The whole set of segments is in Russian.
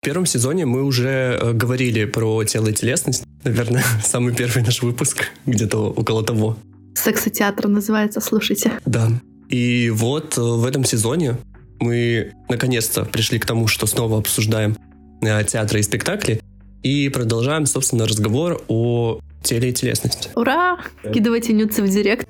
В первом сезоне мы уже э, говорили про тело и телесность. Наверное, самый первый наш выпуск, где-то около того. Сексотеатр называется, слушайте. Да. И вот э, в этом сезоне мы наконец-то пришли к тому, что снова обсуждаем э, театры и спектакли. И продолжаем, собственно, разговор о теле и телесности. Ура! Кидывайте нюцы в директ.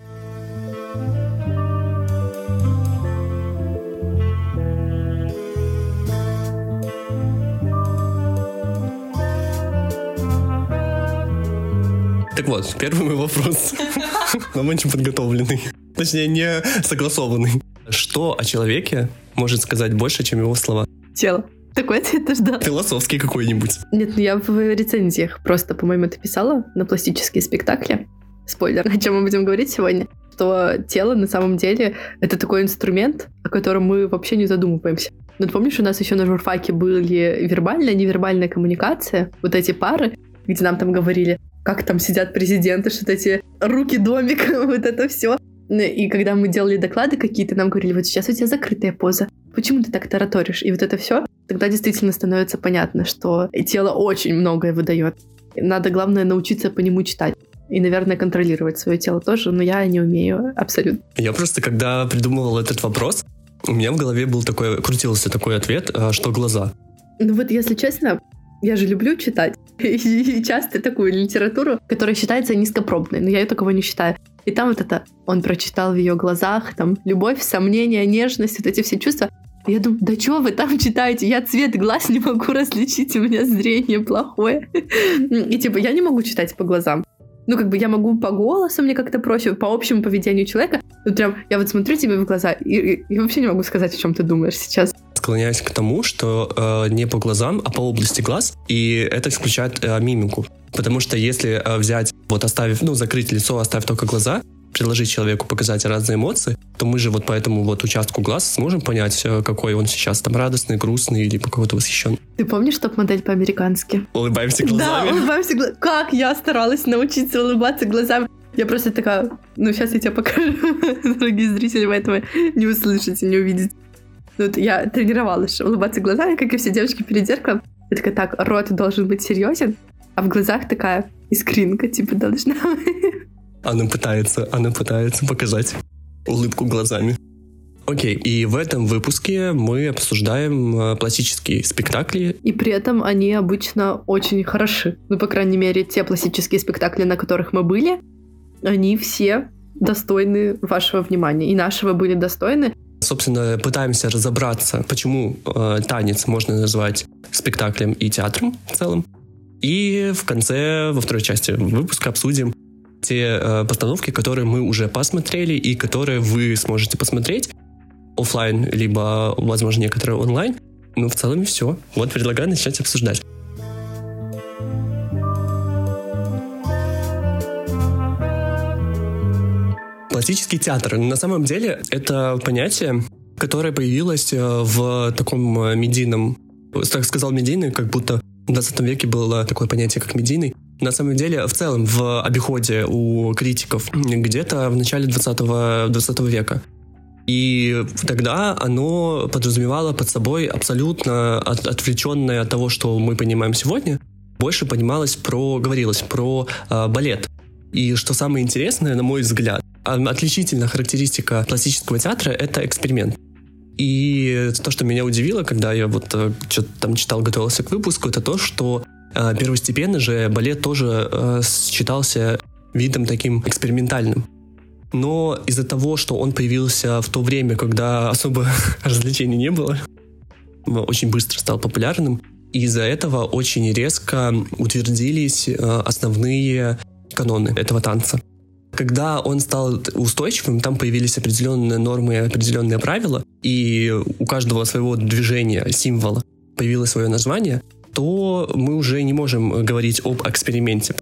Так вот, первый мой вопрос. Нам очень подготовленный. Точнее, не согласованный. Что о человеке может сказать больше, чем его слова? Тело. Такой ответ ты ждал. Философский какой-нибудь. Нет, ну я в рецензиях просто, по-моему, это писала на пластические спектакли. Спойлер, о чем мы будем говорить сегодня. Что тело на самом деле это такой инструмент, о котором мы вообще не задумываемся. Ну, ты помнишь, у нас еще на журфаке были вербальная, невербальная коммуникация, вот эти пары, где нам там говорили, как там сидят президенты, что эти руки домик, вот это все. И когда мы делали доклады какие-то, нам говорили, вот сейчас у тебя закрытая поза, почему ты так тараторишь? И вот это все, тогда действительно становится понятно, что тело очень многое выдает. Надо, главное, научиться по нему читать. И, наверное, контролировать свое тело тоже, но я не умею абсолютно. Я просто, когда придумывал этот вопрос, у меня в голове был такой, крутился такой ответ, а, что глаза. Ну вот, если честно, я же люблю читать. И часто такую литературу, которая считается низкопробной, но я ее такого не считаю. И там вот это, он прочитал в ее глазах, там, любовь, сомнение, нежность, вот эти все чувства. Я думаю, да что вы там читаете? Я цвет глаз не могу различить, у меня зрение плохое. И типа, я не могу читать по глазам. Ну, как бы я могу по голосу, мне как-то проще, по общему поведению человека. Ну, прям, я вот смотрю тебе в глаза и, и, и вообще не могу сказать, о чем ты думаешь сейчас склоняюсь к тому, что э, не по глазам, а по области глаз, и это исключает э, мимику. Потому что если э, взять, вот оставив, ну, закрыть лицо, оставив только глаза, предложить человеку показать разные эмоции, то мы же вот по этому вот участку глаз сможем понять, э, какой он сейчас там радостный, грустный или по какой-то восхищен. Ты помнишь топ-модель по-американски? Улыбаемся глазами. Да, улыбаемся глазами. Как я старалась научиться улыбаться глазами. Я просто такая, ну сейчас я тебе покажу. Дорогие зрители, вы этого не услышите, не увидите. Ну, вот я тренировалась улыбаться глазами, как и все девочки перед зеркалом. Я такая, так, рот должен быть серьезен, а в глазах такая искринка, типа, должна. Она пытается, она пытается показать улыбку глазами. Окей, и в этом выпуске мы обсуждаем э, пластические спектакли. И при этом они обычно очень хороши. Ну, по крайней мере, те пластические спектакли, на которых мы были, они все достойны вашего внимания. И нашего были достойны. Собственно, пытаемся разобраться, почему э, танец можно назвать спектаклем и театром в целом. И в конце, во второй части выпуска обсудим те э, постановки, которые мы уже посмотрели и которые вы сможете посмотреть офлайн, либо, возможно, некоторые онлайн. Ну, в целом все. Вот предлагаю начать обсуждать. Пластический театр. На самом деле это понятие, которое появилось э, в таком э, медийном, так сказал медийный, как будто в 20 веке было такое понятие, как медийный. На самом деле, в целом, в обиходе у критиков где-то в начале 20, 20 века. И тогда оно подразумевало под собой абсолютно от, отвлеченное от того, что мы понимаем сегодня, больше понималось про, говорилось про э, балет. И что самое интересное, на мой взгляд, отличительная характеристика пластического театра — это эксперимент. И то, что меня удивило, когда я вот э, что-то там читал, готовился к выпуску, это то, что э, первостепенно же балет тоже э, считался видом таким экспериментальным. Но из-за того, что он появился в то время, когда особо развлечений не было, очень быстро стал популярным, из-за этого очень резко утвердились основные каноны этого танца. Когда он стал устойчивым, там появились определенные нормы, определенные правила, и у каждого своего движения, символа появилось свое название, то мы уже не можем говорить об эксперименте.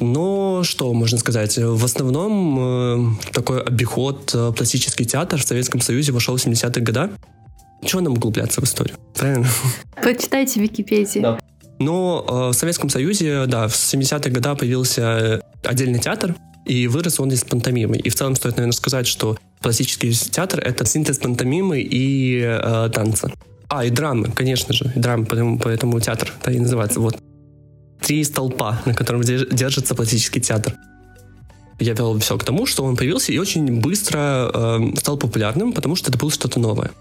Но что можно сказать? В основном э, такой обиход э, пластический театр в Советском Союзе вошел в 70-е годы. Чего нам углубляться в историю? Правильно? Почитайте Википедию. Да. Но э, в Советском Союзе, да, в 70-е годы появился отдельный театр, и вырос он из пантомимы. И в целом стоит, наверное, сказать, что классический театр — это синтез пантомимы и э, танца. А, и драмы, конечно же, и драмы, поэтому, поэтому театр так и называется. Вот. Три столпа, на котором держится пластический театр. Я вел все к тому, что он появился и очень быстро э, стал популярным, потому что это было что-то новое.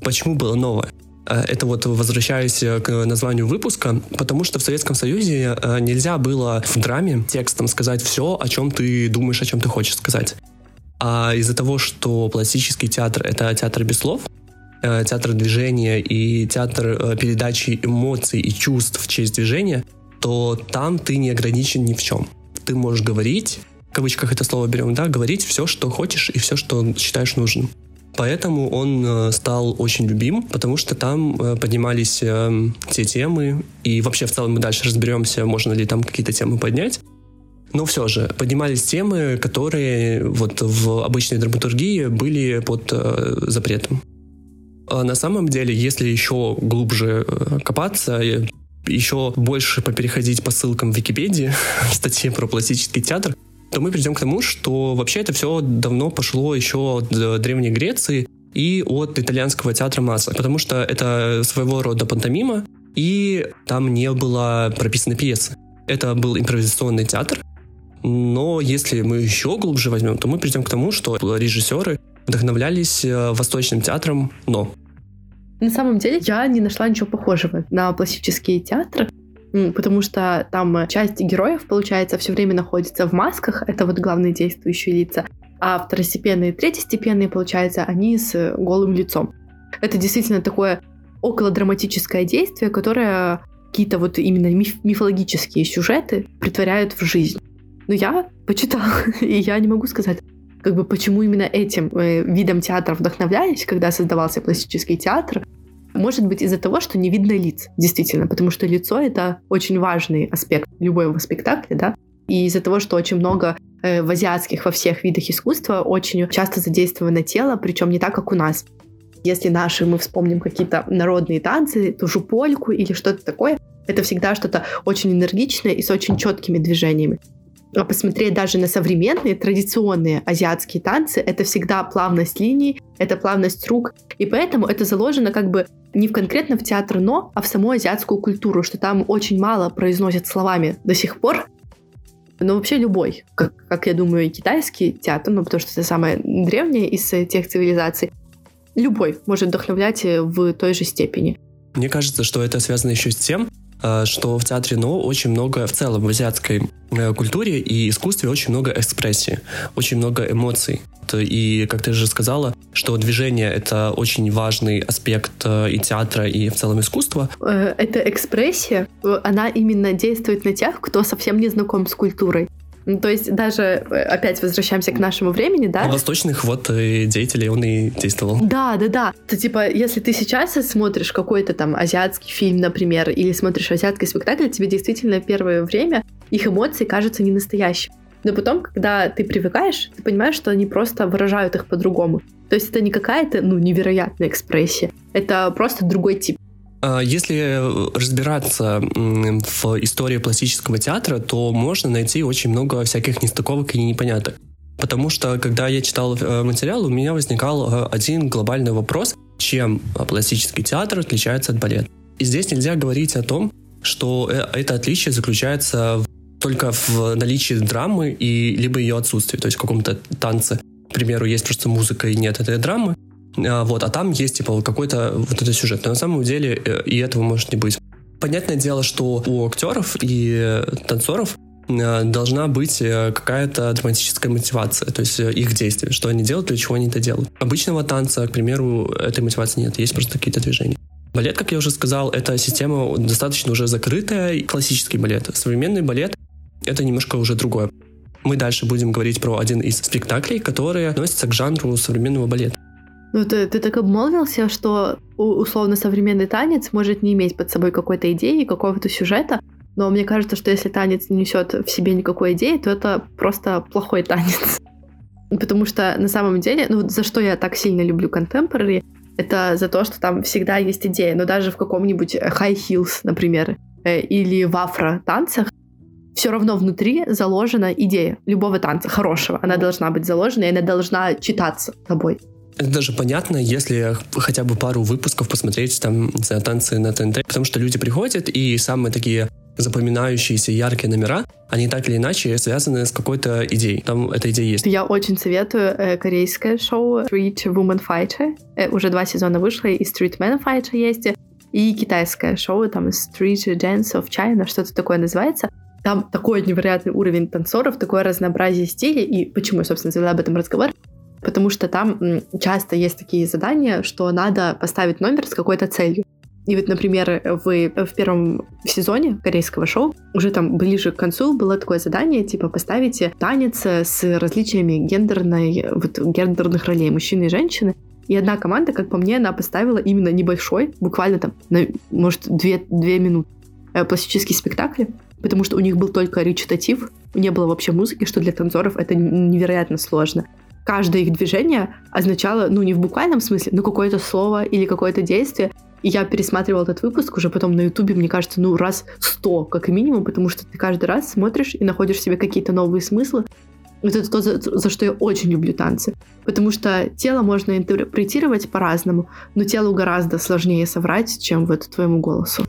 Почему было новое? Э, это вот возвращаясь к названию выпуска, потому что в Советском Союзе э, нельзя было в драме текстом сказать все, о чем ты думаешь, о чем ты хочешь сказать. А из-за того, что пластический театр — это театр без слов, э, театр движения и театр передачи эмоций и чувств через движение, то там ты не ограничен ни в чем. Ты можешь говорить, в кавычках это слово берем, да, говорить все, что хочешь и все, что считаешь нужным. Поэтому он э, стал очень любим, потому что там э, поднимались э, те темы, и вообще в целом мы дальше разберемся, можно ли там какие-то темы поднять. Но все же поднимались темы, которые вот в обычной драматургии были под запретом. А на самом деле, если еще глубже копаться, еще больше попереходить по ссылкам в Википедии, в статье про пластический театр, то мы придем к тому, что вообще это все давно пошло еще от э, Древней Греции и от итальянского театра масса, потому что это своего рода пантомима, и там не было прописаны пьесы. Это был импровизационный театр, но если мы еще глубже возьмем, то мы придем к тому, что режиссеры вдохновлялись э, восточным театром, но на самом деле я не нашла ничего похожего на пластический театр потому что там часть героев, получается, все время находится в масках, это вот главные действующие лица, а второстепенные и третьестепенные, получается, они с голым лицом. Это действительно такое около драматическое действие, которое какие-то вот именно миф мифологические сюжеты притворяют в жизнь. Но я почитала, и я не могу сказать, как бы почему именно этим э, видом театра вдохновлялись, когда создавался пластический театр, может быть из-за того, что не видно лиц, действительно, потому что лицо — это очень важный аспект любого спектакля, да, и из-за того, что очень много э, в азиатских, во всех видах искусства очень часто задействовано тело, причем не так, как у нас. Если наши мы вспомним какие-то народные танцы, ту же польку или что-то такое, это всегда что-то очень энергичное и с очень четкими движениями. А посмотреть даже на современные традиционные азиатские танцы, это всегда плавность линий, это плавность рук. И поэтому это заложено как бы не в конкретно в театр но, а в саму азиатскую культуру, что там очень мало произносят словами до сих пор. Но вообще любой, как, как я думаю, и китайский театр, ну потому что это самое древнее из тех цивилизаций, любой может вдохновлять в той же степени. Мне кажется, что это связано еще с тем, Э, что в театре НО очень много, в целом в азиатской э, культуре и искусстве очень много экспрессии, очень много эмоций. И, как ты же сказала, что движение — это очень важный аспект э, и театра, и в целом искусства. Эта экспрессия, она именно действует на тех, кто совсем не знаком с культурой. Ну, то есть даже, э, опять возвращаемся к нашему времени, да? У восточных вот э, деятелей он и действовал. Да, да, да. То типа, если ты сейчас смотришь какой-то там азиатский фильм, например, или смотришь азиатский спектакль, тебе действительно первое время их эмоции кажутся не настоящими. Но потом, когда ты привыкаешь, ты понимаешь, что они просто выражают их по-другому. То есть это не какая-то, ну, невероятная экспрессия. Это просто другой тип если разбираться в истории пластического театра, то можно найти очень много всяких нестыковок и непоняток. Потому что, когда я читал э, материал, у меня возникал э, один глобальный вопрос, чем пластический театр отличается от балета. И здесь нельзя говорить о том, что э, это отличие заключается только в наличии драмы и либо ее отсутствии, то есть в каком-то танце. К примеру, есть просто музыка и нет этой драмы, а, вот, а там есть, типа, какой-то вот этот сюжет. Но на самом деле э, и этого может не быть. Понятное дело, что у актеров и танцоров э, должна быть э, какая-то драматическая мотивация, то есть их действия, что они делают, для чего они это делают. Обычного танца, к примеру, этой мотивации нет, есть просто какие-то движения. Балет, как я уже сказал, это система достаточно уже закрытая, классический балет. Современный балет — это немножко уже другое. Мы дальше будем говорить про один из спектаклей, которые относятся к жанру современного балета. Ну, ты, ты так обмолвился, что условно современный танец может не иметь под собой какой-то идеи, какого-то сюжета, но мне кажется, что если танец не несет в себе никакой идеи, то это просто плохой танец. Потому что на самом деле, ну за что я так сильно люблю contemporary, это за то, что там всегда есть идея. Но даже в каком-нибудь high heels, например, э, или в афро-танцах, все равно внутри заложена идея любого танца, хорошего. Она должна быть заложена, и она должна читаться тобой. Это даже понятно, если хотя бы пару выпусков посмотреть там, не танцы на ТНТ, потому что люди приходят, и самые такие запоминающиеся яркие номера, они так или иначе связаны с какой-то идеей. Там эта идея есть. Я очень советую э, корейское шоу Street Woman Fighter. Э, уже два сезона вышло, и Street Man Fighter есть, и китайское шоу, там Street Dance of China, что-то такое называется. Там такой невероятный уровень танцоров, такое разнообразие стилей, и почему я, собственно, завела об этом разговор? Потому что там часто есть такие задания, что надо поставить номер с какой-то целью. И вот, например, вы в первом сезоне корейского шоу уже там ближе к концу было такое задание, типа поставите танец с различиями гендерной, вот, гендерных ролей мужчины и женщины. И одна команда, как по мне, она поставила именно небольшой, буквально там, на, может, две, две минуты э, пластический спектакль, потому что у них был только речитатив, не было вообще музыки, что для танцоров это невероятно сложно. Каждое их движение означало, ну, не в буквальном смысле, но какое-то слово или какое-то действие, и я пересматривала этот выпуск уже потом на Ютубе, мне кажется, ну, раз сто, как минимум, потому что ты каждый раз смотришь и находишь себе какие-то новые смыслы. Вот это то, за, за что я очень люблю танцы. Потому что тело можно интерпретировать по-разному, но телу гораздо сложнее соврать, чем вот твоему голосу.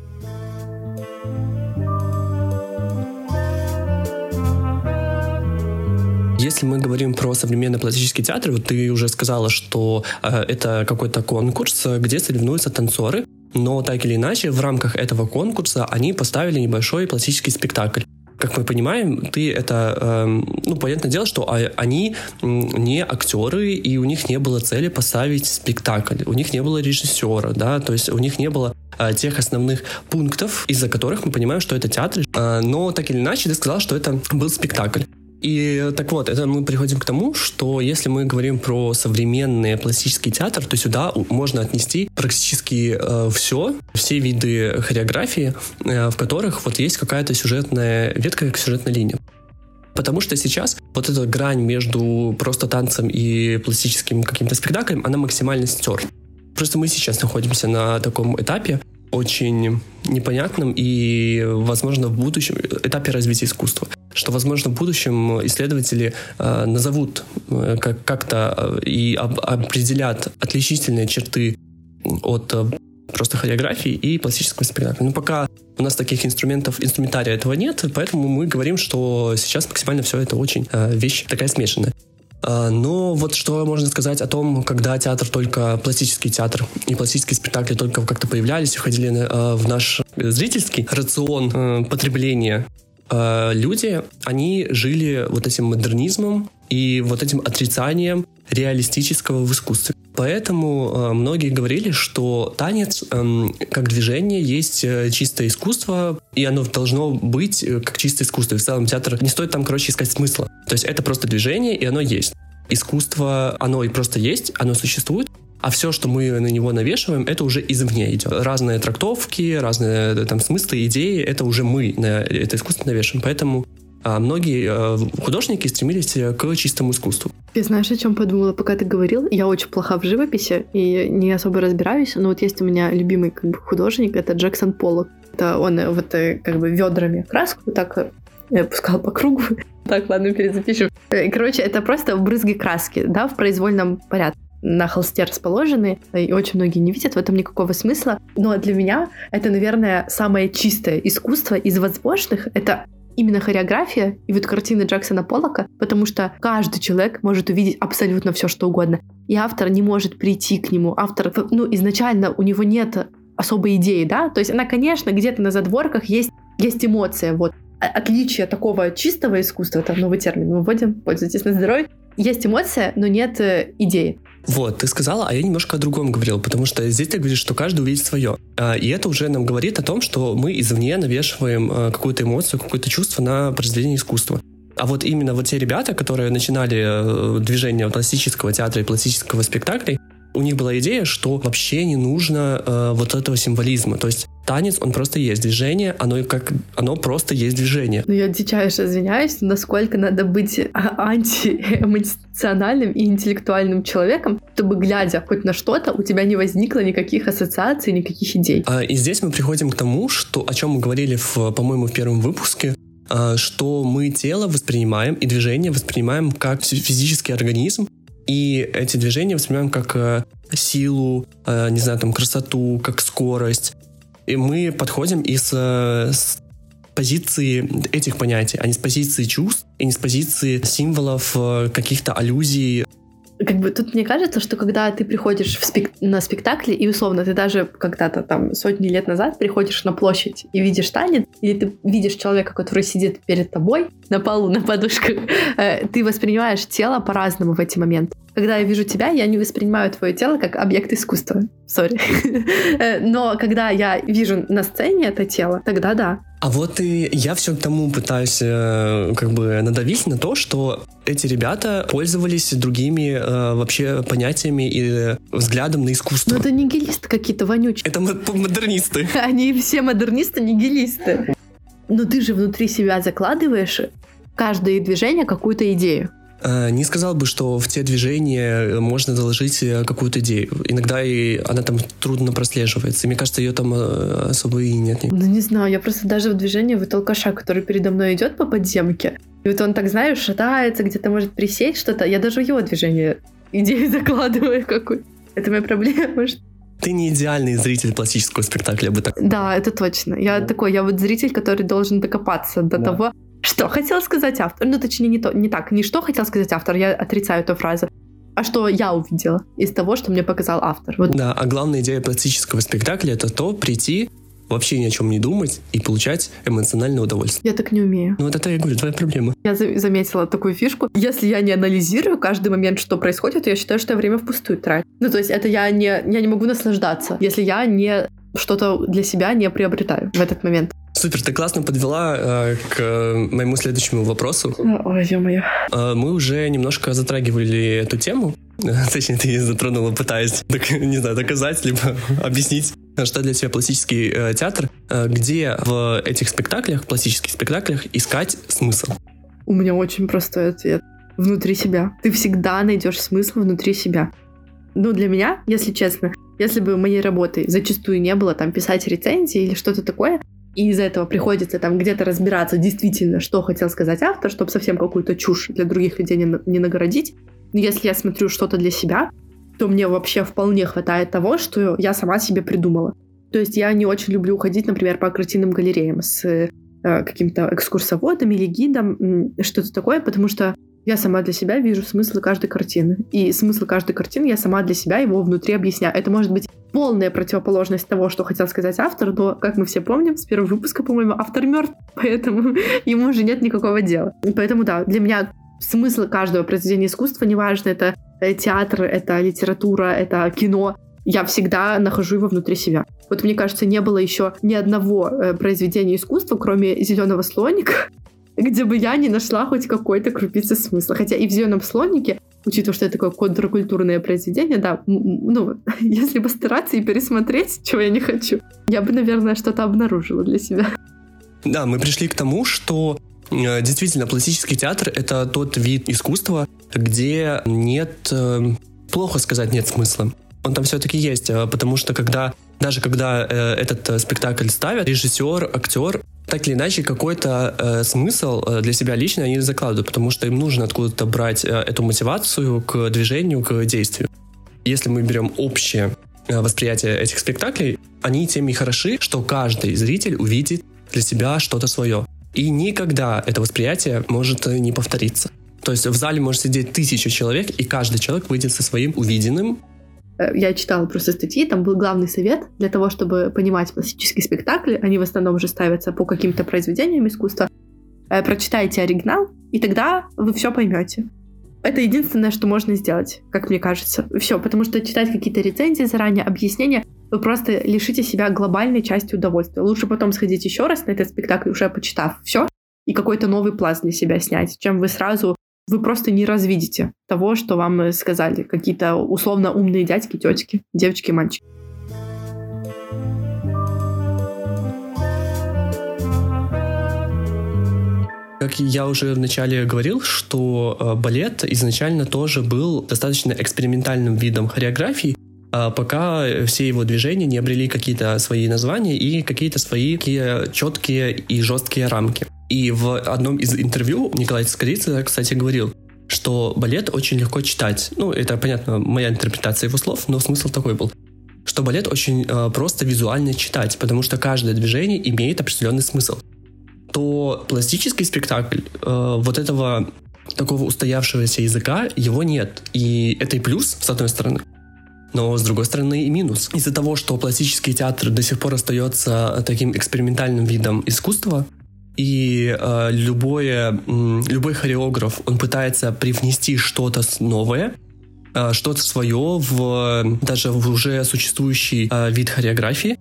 Если мы говорим про современный пластический театр, вот ты уже сказала, что э, это какой-то конкурс, где соревнуются танцоры, но так или иначе в рамках этого конкурса они поставили небольшой пластический спектакль. Как мы понимаем, ты это, э, ну, понятное дело, что они не актеры, и у них не было цели поставить спектакль, у них не было режиссера, да, то есть у них не было э, тех основных пунктов, из-за которых мы понимаем, что это театр. Э, но так или иначе ты сказал, что это был спектакль. И так вот, это мы приходим к тому, что если мы говорим про современный пластический театр, то сюда можно отнести практически э, все, все виды хореографии, э, в которых вот есть какая-то сюжетная ветка, как сюжетная линия. Потому что сейчас вот эта грань между просто танцем и пластическим каким-то спектаклем, она максимально стерта. Просто мы сейчас находимся на таком этапе, очень непонятным и, возможно, в будущем этапе развития искусства что, возможно, в будущем исследователи э, назовут э, как- как-то э, и об- определят отличительные черты от э, просто хореографии и пластического спектакля. Но пока у нас таких инструментов, инструментария этого нет, поэтому мы говорим, что сейчас максимально все это очень э, вещь такая смешанная. Э, но вот что можно сказать о том, когда театр только, пластический театр и пластические спектакли только как-то появлялись и входили э, в наш зрительский рацион э, потребления. Э, люди, они жили вот этим модернизмом и вот этим отрицанием реалистического в искусстве. Поэтому э, многие говорили, что танец э, как движение есть э, чистое искусство, и оно должно быть э, как чистое искусство. И в целом театр не стоит там, короче, искать смысла. То есть это просто движение, и оно есть. Искусство, оно и просто есть, оно существует, а все, что мы на него навешиваем, это уже извне идет. Разные трактовки, разные э, там смыслы, идеи, это уже мы на это искусство навешиваем. Поэтому а многие а, художники стремились к чистому искусству. Ты знаешь, о чем подумала, пока ты говорил? Я очень плоха в живописи и не особо разбираюсь, но вот есть у меня любимый как бы, художник, это Джексон Поллок. Это он э, вот как бы ведрами краску так я пускала по кругу. Так, ладно, перезапишем. Короче, это просто брызги краски, да, в произвольном порядке на холсте расположены, и очень многие не видят в этом никакого смысла. Но для меня это, наверное, самое чистое искусство из возможных. Это именно хореография и вот картины Джексона Поллока, потому что каждый человек может увидеть абсолютно все, что угодно. И автор не может прийти к нему. Автор, ну, изначально у него нет особой идеи, да? То есть она, конечно, где-то на задворках есть, есть эмоция, вот. Отличие такого чистого искусства, это новый термин мы вводим, пользуйтесь на здоровье, есть эмоция, но нет э, идеи. Вот, ты сказала, а я немножко о другом говорил, потому что здесь ты говоришь, что каждый увидит свое. А, и это уже нам говорит о том, что мы извне навешиваем а, какую-то эмоцию, какое-то чувство на произведение искусства. А вот именно вот те ребята, которые начинали э, движение классического театра и классического спектакля, у них была идея, что вообще не нужно э, вот этого символизма. То есть танец, он просто есть движение, оно как оно просто есть движение. Ну, я дичайше извиняюсь, насколько надо быть а, антиэмоциональным и интеллектуальным человеком, чтобы, глядя хоть на что-то, у тебя не возникло никаких ассоциаций, никаких идей. А, и здесь мы приходим к тому, что, о чем мы говорили, в, по-моему, в первом выпуске, а, что мы тело воспринимаем и движение воспринимаем как физический организм, И эти движения воспринимаем как э, силу, э, не знаю, там, красоту, как скорость. И мы подходим из э, с позиции этих понятий, а не с позиции чувств и не с позиции символов, каких-то аллюзий как бы тут мне кажется, что когда ты приходишь в спек... на спектакль, и условно ты даже когда-то там сотни лет назад приходишь на площадь и видишь танец, или ты видишь человека, который сидит перед тобой на полу, на подушках, э, ты воспринимаешь тело по-разному в эти моменты. Когда я вижу тебя, я не воспринимаю твое тело как объект искусства. Сори. Э, но когда я вижу на сцене это тело, тогда да. А вот и я все к тому пытаюсь э, как бы надавить на то, что эти ребята пользовались другими э, вообще понятиями и взглядом на искусство. Но это нигилисты какие-то вонючие. Это модернисты. Они все модернисты, нигилисты. Но ты же внутри себя закладываешь каждое движение какую-то идею. Э, не сказал бы, что в те движения можно заложить э, какую-то идею. Иногда и она там трудно прослеживается. И мне кажется, ее там э, особо и нет. Ну, не знаю, я просто даже в движении вот алкаша, который передо мной идет по подземке, и вот он так, знаешь, шатается, где-то может присесть что-то. Я даже в его движение идею закладываю какую Это моя проблема, что ты не идеальный зритель пластического спектакля, бы так. Да, это точно. Я да. такой, я вот зритель, который должен докопаться до да. того, что хотел сказать автор? Ну, точнее, не, то, не так. Не что хотел сказать автор, я отрицаю эту фразу. А что я увидела из того, что мне показал автор. Вот. Да, а главная идея пластического спектакля — это то, прийти, вообще ни о чем не думать и получать эмоциональное удовольствие. Я так не умею. Ну вот это я говорю, твоя проблема. Я за- заметила такую фишку. Если я не анализирую каждый момент, что происходит, то я считаю, что я время впустую трачу. Ну то есть это я не, я не могу наслаждаться, если я не что-то для себя не приобретаю в этот момент. Супер, ты классно подвела э, к моему следующему вопросу. Ой, ё-моё. Э, мы уже немножко затрагивали эту тему. Точнее, ты ее затронула, пытаясь, так, не знаю, доказать, либо объяснить, что для тебя пластический э, театр. Э, где в этих спектаклях, пластических спектаклях, искать смысл? У меня очень простой ответ. Внутри себя. Ты всегда найдешь смысл внутри себя. Ну, для меня, если честно, если бы моей работой зачастую не было там писать рецензии или что-то такое, и из-за этого приходится там где-то разбираться действительно, что хотел сказать автор, чтобы совсем какую-то чушь для других людей не, не нагородить. Но если я смотрю что-то для себя, то мне вообще вполне хватает того, что я сама себе придумала. То есть я не очень люблю уходить, например, по картинным галереям с э, каким-то экскурсоводом или гидом, что-то такое, потому что я сама для себя вижу смысл каждой картины. И смысл каждой картины я сама для себя его внутри объясняю. Это может быть полная противоположность того, что хотел сказать автор, но, как мы все помним, с первого выпуска, по-моему, автор мертв, поэтому ему уже нет никакого дела. Поэтому, да, для меня смысл каждого произведения искусства, неважно, это э, театр, это литература, это кино, я всегда нахожу его внутри себя. Вот мне кажется, не было еще ни одного э, произведения искусства, кроме зеленого слоника, где бы я не нашла хоть какой-то крупицы смысла. Хотя и в «Зеленом слонике», учитывая, что это такое контркультурное произведение, да, ну, если бы стараться и пересмотреть, чего я не хочу, я бы, наверное, что-то обнаружила для себя. Да, мы пришли к тому, что э, действительно пластический театр — это тот вид искусства, где нет, э, плохо сказать, нет смысла. Он там все-таки есть, э, потому что когда даже когда э, этот э, спектакль ставят, режиссер, актер так или иначе какой-то э, смысл э, для себя лично они закладывают, потому что им нужно откуда-то брать э, эту мотивацию к движению, к действию. Если мы берем общее э, восприятие этих спектаклей, они тем и хороши, что каждый зритель увидит для себя что-то свое. И никогда это восприятие может э, не повториться. То есть в зале может сидеть тысяча человек, и каждый человек выйдет со своим увиденным, я читала просто статьи, там был главный совет для того, чтобы понимать классические спектакли, они в основном уже ставятся по каким-то произведениям искусства. Э, прочитайте оригинал, и тогда вы все поймете. Это единственное, что можно сделать, как мне кажется. Все, потому что читать какие-то рецензии заранее, объяснения, вы просто лишите себя глобальной части удовольствия. Лучше потом сходить еще раз на этот спектакль, уже почитав все, и какой-то новый пласт для себя снять, чем вы сразу вы просто не развидите того, что вам э, сказали какие-то условно умные дядьки, тетки, девочки, мальчики. Как я уже вначале говорил, что э, балет изначально тоже был достаточно экспериментальным видом хореографии, пока все его движения не обрели какие-то свои названия и какие-то свои такие четкие и жесткие рамки. И в одном из интервью Николай Скорица, кстати, говорил, что балет очень легко читать. Ну, это, понятно, моя интерпретация его слов, но смысл такой был что балет очень э, просто визуально читать, потому что каждое движение имеет определенный смысл. То пластический спектакль э, вот этого такого устоявшегося языка его нет. И это и плюс, с одной стороны, но с другой стороны и минус. Из-за того, что пластический театр до сих пор остается таким экспериментальным видом искусства, и э, любое, э, любой хореограф, он пытается привнести что-то новое, э, что-то свое в даже в уже существующий э, вид хореографии.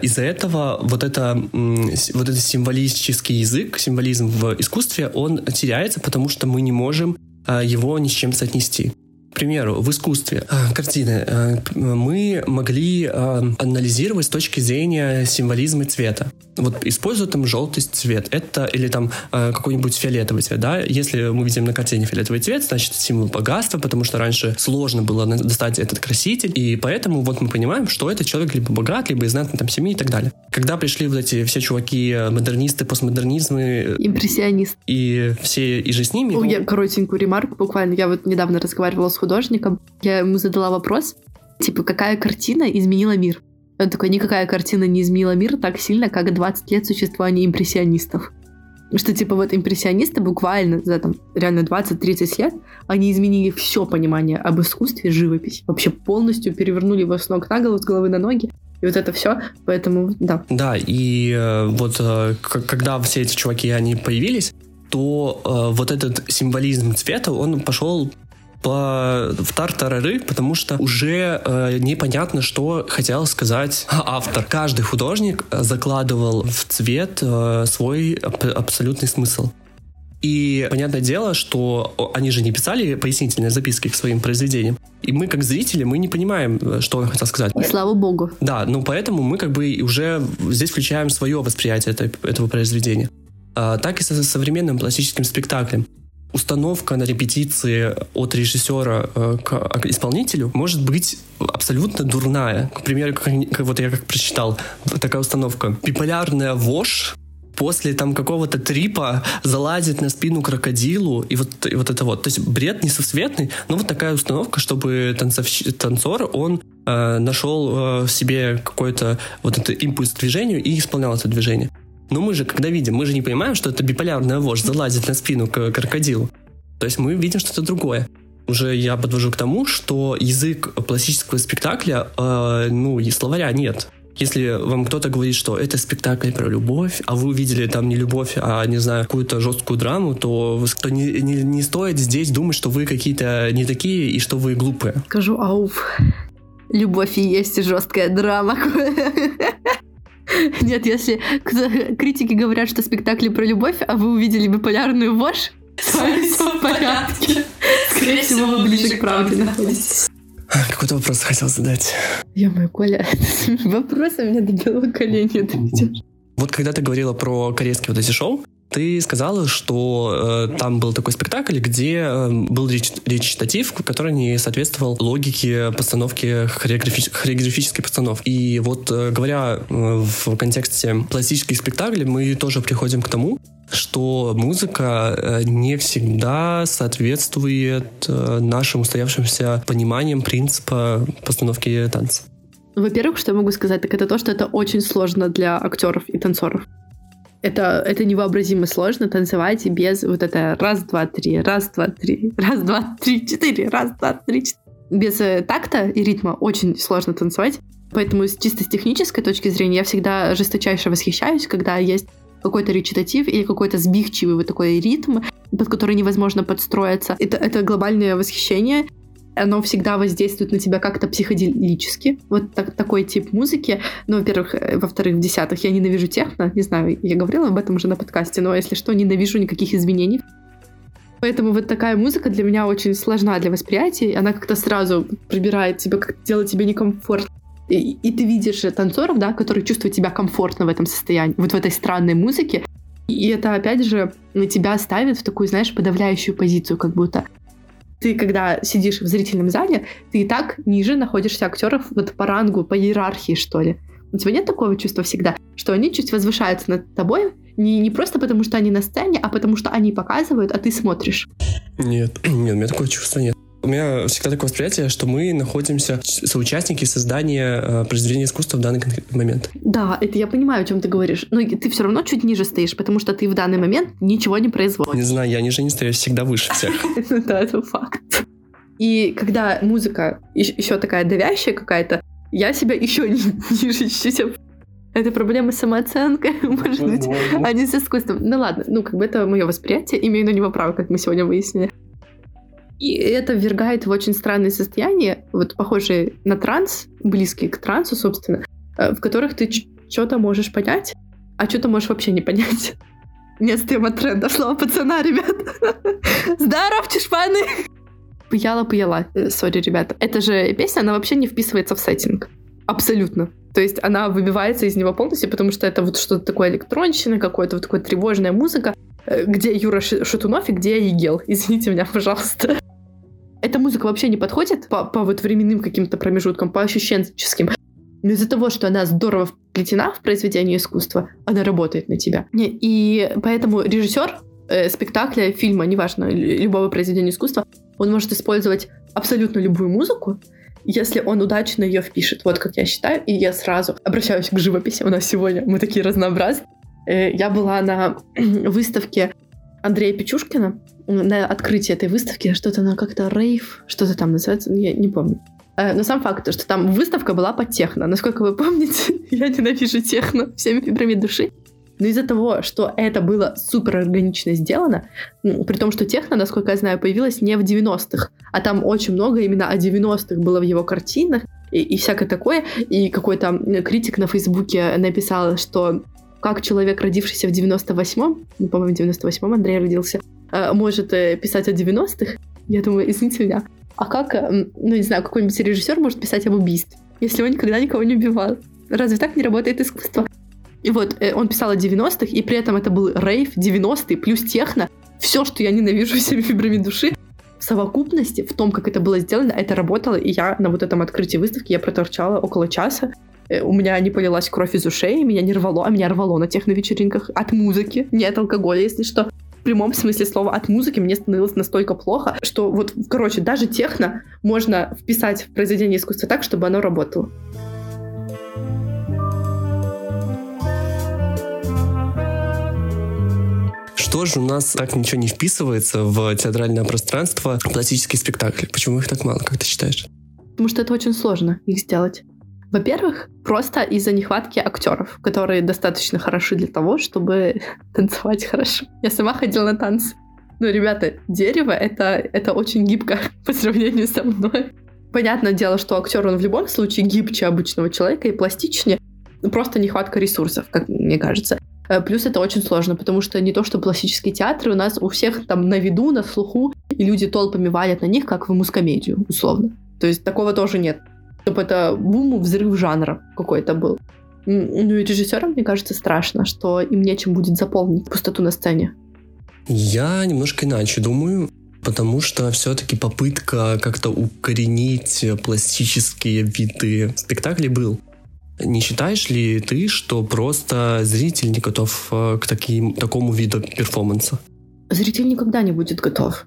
Из-за этого вот, это, вот этот символический язык, символизм в искусстве, он теряется, потому что мы не можем э, его ни с чем соотнести примеру, в искусстве э, картины э, мы могли э, анализировать с точки зрения символизма цвета. Вот используют там желтый цвет, это или там какой-нибудь фиолетовый цвет, да? Если мы видим на картине фиолетовый цвет, значит символ богатства, потому что раньше сложно было достать этот краситель, и поэтому вот мы понимаем, что этот человек либо богат, либо из знатной там семьи и так далее. Когда пришли вот эти все чуваки, модернисты, постмодернизмы... Импрессионисты. И все, и же с ними... Ой, я коротенькую ремарку буквально. Я вот недавно разговаривала с художником, я ему задала вопрос, типа, какая картина изменила мир? Он такой, никакая картина не изменила мир так сильно, как 20 лет существования импрессионистов. Что, типа, вот импрессионисты буквально за, там, реально 20-30 лет, они изменили все понимание об искусстве живопись. Вообще полностью перевернули его с ног на голову, с головы на ноги. И вот это все, поэтому, да. Да, и э, вот э, когда все эти чуваки, они появились, то э, вот этот символизм цвета, он пошел по, в тартарары, потому что уже э, непонятно, что хотел сказать автор. Каждый художник э, закладывал в цвет э, свой аб- абсолютный смысл. И понятное дело, что они же не писали пояснительные записки к своим произведениям. И мы, как зрители, мы не понимаем, э, что он хотел сказать. И слава богу. Да, ну поэтому мы как бы уже здесь включаем свое восприятие этой, этого произведения. А, так и со современным пластическим спектаклем установка на репетиции от режиссера э, к исполнителю может быть абсолютно дурная. К примеру, как, вот я как прочитал, такая установка. Биполярная вошь после там какого-то трипа залазит на спину крокодилу и вот, и вот это вот. То есть бред несусветный, но вот такая установка, чтобы танцовщ... танцор, он э, нашел э, в себе какой-то вот этот импульс к движению и исполнял это движение. Но мы же, когда видим, мы же не понимаем, что это биполярная вождь залазит на спину к крокодилу. То есть мы видим что-то другое. Уже я подвожу к тому, что язык пластического спектакля, э, ну, и словаря нет. Если вам кто-то говорит, что это спектакль про любовь, а вы увидели там не любовь, а, не знаю, какую-то жесткую драму, то, то не, не, не стоит здесь думать, что вы какие-то не такие и что вы глупые. Скажу ауф. Любовь и есть жесткая драма. Нет, если критики говорят, что спектакли про любовь, а вы увидели биполярную вошь, с вами все в порядке. Скорее всего, вы ближе к правде находитесь. Какой-то вопрос хотел задать. Я мой Коля, вопросом меня до белого коленя доведешь. Вот когда ты говорила про корейские вот эти шоу, ты сказала, что э, там был такой спектакль, где э, был реч речитатив, который не соответствовал логике постановки хореографи хореографической постановки. И вот э, говоря э, в контексте пластических спектаклей, мы тоже приходим к тому, что музыка э, не всегда соответствует э, нашим устоявшимся пониманиям принципа постановки танца. Во-первых, что я могу сказать, так это то, что это очень сложно для актеров и танцоров. Это, это невообразимо сложно танцевать без вот это раз, два, три, раз, два, три, раз, два, три, четыре, раз, два, три, четыре. Без э, такта и ритма очень сложно танцевать. Поэтому чисто с технической точки зрения я всегда жесточайше восхищаюсь, когда есть какой-то речитатив или какой-то сбивчивый вот такой ритм, под который невозможно подстроиться. Это, это глобальное восхищение оно всегда воздействует на тебя как-то психоделически. Вот так, такой тип музыки. Ну, во-первых, э, во-вторых, в десятых я ненавижу техно. Не знаю, я говорила об этом уже на подкасте, но если что, ненавижу никаких изменений. Поэтому вот такая музыка для меня очень сложна для восприятия. Она как-то сразу прибирает тебя, как делает тебе некомфортно. И, и ты видишь танцоров, да, которые чувствуют себя комфортно в этом состоянии, вот в этой странной музыке. И это, опять же, на тебя ставит в такую, знаешь, подавляющую позицию, как будто ты, когда сидишь в зрительном зале, ты и так ниже находишься актеров вот по рангу, по иерархии, что ли. У тебя нет такого чувства всегда, что они чуть возвышаются над тобой, Не, не просто потому, что они на сцене, а потому, что они показывают, а ты смотришь. Нет, нет, у меня такого чувства нет. У меня всегда такое восприятие, что мы находимся соучастники создания э, произведения искусства в данный момент. Да, это я понимаю, о чем ты говоришь. Но ты все равно чуть ниже стоишь, потому что ты в данный момент ничего не производишь. Не знаю, я ниже не стою, я всегда выше всех. Да, это факт. И когда музыка еще такая давящая какая-то, я себя еще ниже чуть-чуть это проблема с самооценкой, может быть, а не с искусством. Ну ладно, ну как бы это мое восприятие, имею на него право, как мы сегодня выяснили. И это ввергает в очень странное состояние, вот похожие на транс, близкие к трансу, собственно, э, в которых ты что-то можешь понять, а что-то можешь вообще не понять. Не отстаем от тренда. Слова пацана, ребят. Здоров, чешпаны! Пыяла-пыяла. Э, сори, ребята. Эта же песня, она вообще не вписывается в сеттинг. Абсолютно. То есть она выбивается из него полностью, потому что это вот что-то такое электронщина, какое-то вот такое тревожная музыка, э, где Юра Шатунов и где Егел. Извините меня, пожалуйста. Эта музыка вообще не подходит по, по вот временным каким-то промежуткам, по ощущенческим. Но из-за того, что она здорово вплетена в произведение искусства, она работает на тебя. И поэтому режиссер э, спектакля, фильма, неважно, любого произведения искусства, он может использовать абсолютно любую музыку, если он удачно ее впишет. Вот как я считаю. И я сразу обращаюсь к живописи. У нас сегодня мы такие разнообразные. Э, я была на выставке Андрея Печушкина, на открытии этой выставки. Что-то она как-то рейв, что-то там называется, я не помню. Э, но сам факт, что там выставка была под техно. Насколько вы помните, я ненавижу техно всеми фибрами души. Но из-за того, что это было супер органично сделано, при том, что техно, насколько я знаю, появилась не в 90-х, а там очень много именно о 90-х было в его картинах и, и всякое такое. И какой-то критик на Фейсбуке написал, что как человек, родившийся в 98-м, ну, по-моему, в 98-м Андрей родился, может э, писать о 90-х, я думаю, извините меня, а как, ну, не знаю, какой-нибудь режиссер может писать об убийстве, если он никогда никого не убивал? Разве так не работает искусство? И вот э, он писал о 90-х, и при этом это был рейв 90-е плюс техно. Все, что я ненавижу всеми фибрами души, в совокупности, в том, как это было сделано, это работало, и я на вот этом открытии выставки я проторчала около часа. Э, у меня не полилась кровь из ушей, меня не рвало, а меня рвало на техно-вечеринках от музыки, не от алкоголя, если что. В прямом смысле слова от музыки мне становилось настолько плохо, что вот, короче, даже техно можно вписать в произведение искусства так, чтобы оно работало. Что же у нас так ничего не вписывается в театральное пространство пластические спектакли? Почему их так мало, как ты считаешь? Потому что это очень сложно их сделать. Во-первых, просто из-за нехватки актеров, которые достаточно хороши для того, чтобы танцевать хорошо. Я сама ходила на танцы. Ну, ребята, дерево это, это очень гибко по сравнению со мной. Понятное дело, что актер, он в любом случае гибче обычного человека и пластичнее. Просто нехватка ресурсов, как мне кажется. Э, плюс это очень сложно, потому что не то, что классические театры, у нас у всех там на виду, на слуху, и люди толпами валят на них, как в мускомедию, условно. То есть такого тоже нет. Чтобы это бум, взрыв жанра какой-то был. Ну и режиссерам, мне кажется, страшно, что им нечем будет заполнить пустоту на сцене. Я немножко иначе думаю, потому что все-таки попытка как-то укоренить пластические виды спектаклей был. Не считаешь ли ты, что просто зритель не готов э, к таким, такому виду перформанса? Зритель никогда не будет готов.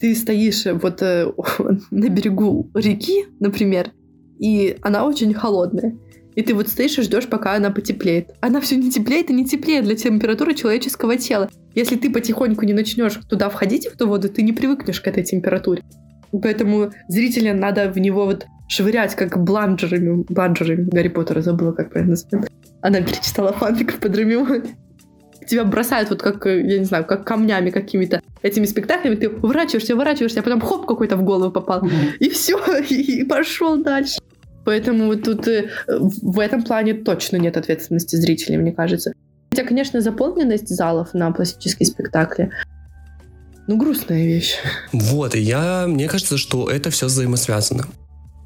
Ты стоишь вот э, на берегу реки, например, и она очень холодная. И ты вот стоишь и ждешь, пока она потеплеет. Она все не теплеет и не теплеет для температуры человеческого тела. Если ты потихоньку не начнешь туда входить, в ту воду, ты не привыкнешь к этой температуре. Поэтому зрителя надо в него вот швырять, как бланджерами, бланджерами Гарри Поттера, забыла, как правильно называется. Она перечитала фанфик под Рамионе. Тебя бросают вот как, я не знаю, как камнями какими-то этими спектаклями, ты уворачиваешься, уворачиваешься, а потом хоп, какой-то в голову попал. Mm-hmm. И все, и, и пошел дальше. Поэтому тут э, в этом плане точно нет ответственности зрителей, мне кажется. Хотя, конечно, заполненность залов на пластические спектакли ну, грустная вещь. Вот, и я, мне кажется, что это все взаимосвязано.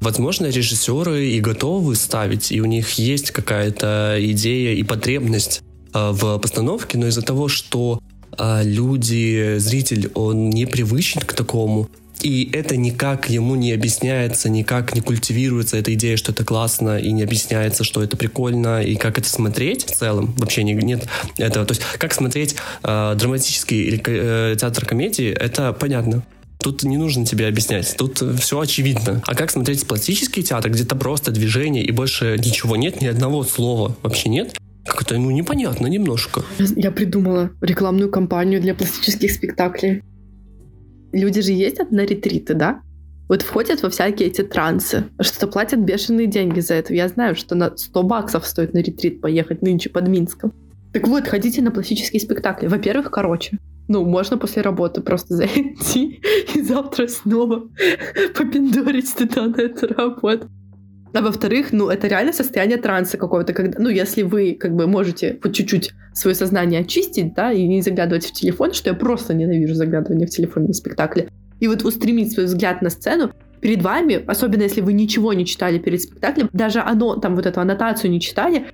Возможно, режиссеры и готовы ставить, и у них есть какая-то идея и потребность э, в постановке, но из-за того, что э, люди, зритель, он не привычен к такому, И это никак ему не объясняется, никак не культивируется эта идея, что это классно, и не объясняется, что это прикольно, и как это смотреть в целом. Вообще не, нет этого. То есть как смотреть э, драматический или э, театр комедии, это понятно. Тут не нужно тебе объяснять, тут все очевидно. А как смотреть пластический театр, где-то просто движение и больше ничего нет, ни одного слова вообще нет, как-то, ну, непонятно немножко. Я придумала рекламную кампанию для пластических спектаклей. Люди же ездят на ретриты, да? Вот входят во всякие эти трансы, что-то платят бешеные деньги за это. Я знаю, что на 100 баксов стоит на ретрит поехать нынче под Минском. Так вот, ходите на пластические спектакли. Во-первых, короче. Ну, можно после работы просто зайти и завтра снова попиндорить туда на эту работу. А во-вторых, ну, это реально состояние транса какого-то, когда, ну, если вы, как бы, можете по чуть-чуть свое сознание очистить, да, и не заглядывать в телефон, что я просто ненавижу заглядывание в телефон на спектакле, и вот устремить свой взгляд на сцену, перед вами, особенно если вы ничего не читали перед спектаклем, даже оно, там вот эту аннотацию не читали,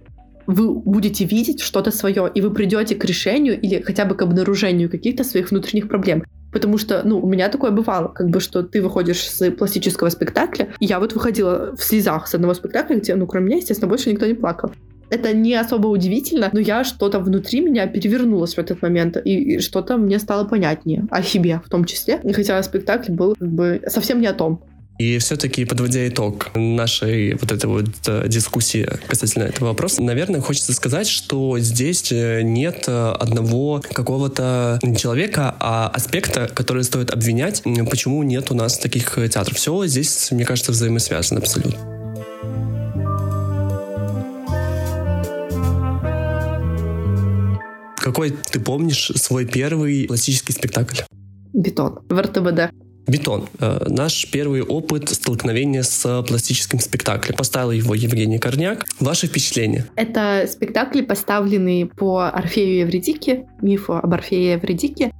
вы будете видеть что-то свое, и вы придете к решению или хотя бы к обнаружению каких-то своих внутренних проблем. Потому что, ну, у меня такое бывало, как бы, что ты выходишь с пластического спектакля, и я вот выходила в слезах с одного спектакля, где, ну, кроме меня, естественно, больше никто не плакал. Это не особо удивительно, но я что-то внутри меня перевернулось в этот момент, и, и что-то мне стало понятнее о себе в том числе. Хотя спектакль был как бы совсем не о том. И все-таки, подводя итог нашей вот этой вот э, дискуссии касательно этого вопроса, наверное, хочется сказать, что здесь э, нет э, одного какого-то человека, а аспекта, который стоит обвинять, почему нет у нас таких театров. Все здесь, мне кажется, взаимосвязано абсолютно. Какой ты помнишь свой первый классический спектакль? Бетон в РТБД. Бетон. Э, наш первый опыт столкновения с пластическим спектаклем. Поставил его Евгений Корняк. Ваши впечатления? Это спектакли, поставленные по Орфею и Евредике, мифу об Орфее и Евредике.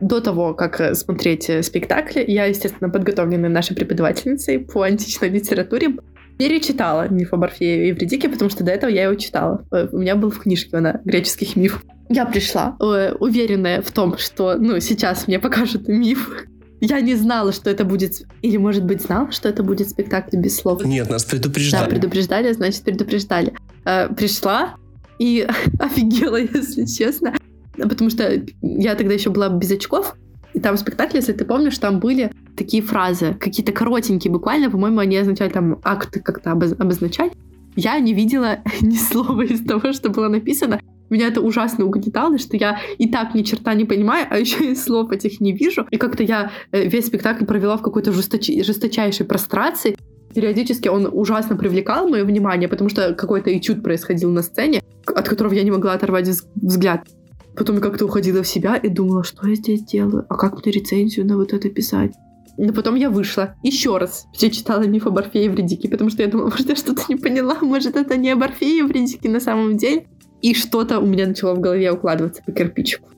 До того, как смотреть спектакли, я, естественно, подготовленная нашей преподавательницей по античной литературе, перечитала миф об Орфее и Евредике, потому что до этого я его читала. Э, у меня был в книжке она греческих мифов. Я пришла, э, уверенная в том, что ну, сейчас мне покажут миф, я не знала, что это будет... Или, может быть, знала, что это будет спектакль без слов. Нет, нас предупреждали. Да, предупреждали, значит, предупреждали. Э, пришла и офигела, если честно. Потому что я тогда еще была без очков, и там в спектакле, если ты помнишь, там были такие фразы, какие-то коротенькие буквально, по-моему, они означали там акты как-то обозначать. Я не видела ни слова из того, что было написано. Меня это ужасно угнетало, что я и так ни черта не понимаю, а еще и слов этих не вижу. И как-то я э, весь спектакль провела в какой-то жесточ... жесточайшей прострации. Периодически он ужасно привлекал мое внимание, потому что какой-то этюд происходил на сцене, от которого я не могла оторвать взгляд. Потом я как-то уходила в себя и думала, что я здесь делаю, а как мне рецензию на вот это писать. Но потом я вышла еще раз перечитала миф об Орфее и Вредике, потому что я думала, может, я что-то не поняла, может, это не об Орфее и Вредике на самом деле и что-то у меня начало в голове укладываться по кирпичику.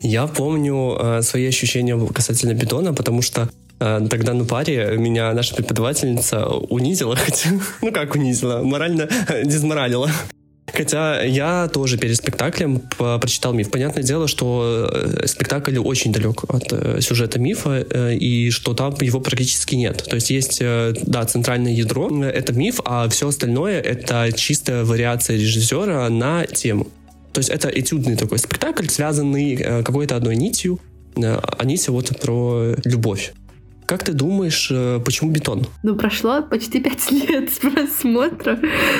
Я помню э, свои ощущения касательно бетона, потому что э, тогда на паре меня наша преподавательница унизила, хотя, ну как унизила, морально дезморалила. Хотя я тоже перед спектаклем прочитал миф. Понятное дело, что э, спектакль очень далек от э, сюжета мифа, э, и что там его практически нет. То есть есть, да, центральное ядро, это миф, а все остальное — это чистая вариация режиссера на тему. То есть это этюдный такой спектакль, связанный какой-то одной нитью, а нить вот про любовь. Как ты думаешь, э, почему бетон? Ну, прошло почти пять лет с просмотра.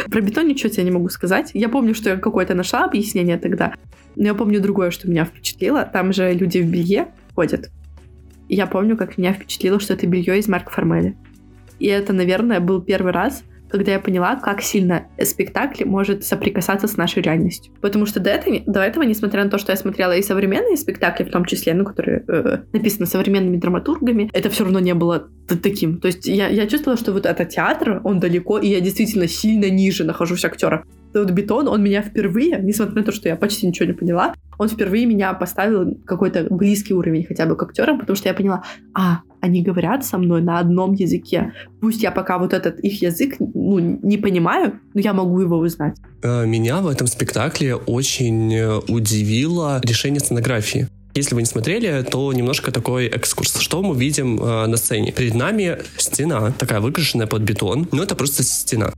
Про бетон ничего тебе не могу сказать. Я помню, что я какое-то нашла объяснение тогда. Но я помню другое, что меня впечатлило. Там же люди в белье ходят. Я помню, как меня впечатлило, что это белье из Марка Формели. И это, наверное, был первый раз, когда я поняла, как сильно спектакль может соприкасаться с нашей реальностью. Потому что до этого, до этого, несмотря на то, что я смотрела и современные спектакли, в том числе, ну, которые э, написаны современными драматургами, это все равно не было таким. То есть я, я чувствовала, что вот этот театр, он далеко, и я действительно сильно ниже нахожусь актера. Вот бетон, он меня впервые, несмотря на то, что я почти ничего не поняла, он впервые меня поставил какой-то близкий уровень хотя бы к актерам, потому что я поняла, а, они говорят со мной на одном языке. Пусть я пока вот этот их язык ну, не понимаю, но я могу его узнать. Э, меня в этом спектакле очень э, удивило решение сценографии. Если вы не смотрели, то немножко такой экскурс. Что мы видим э, на сцене? Перед нами стена, такая выкрашенная под бетон, но это просто стена.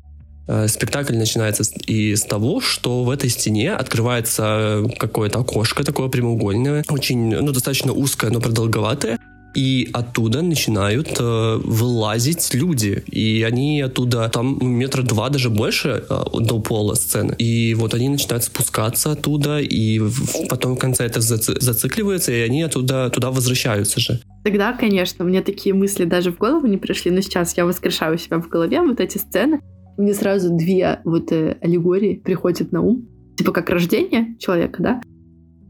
Э, спектакль начинается из того, что в этой стене открывается какое-то окошко такое прямоугольное, очень, ну, достаточно узкое, но продолговатое, и оттуда начинают э, вылазить люди. И они оттуда, там ну, метра два, даже больше э, до пола сцены. И вот они начинают спускаться оттуда, и потом в конце это заци- зацикливается, и они оттуда туда возвращаются же. Тогда, конечно, мне такие мысли даже в голову не пришли, но сейчас я воскрешаю себя в голове, вот эти сцены. Мне сразу две вот э, аллегории приходят на ум. Типа как рождение человека, да,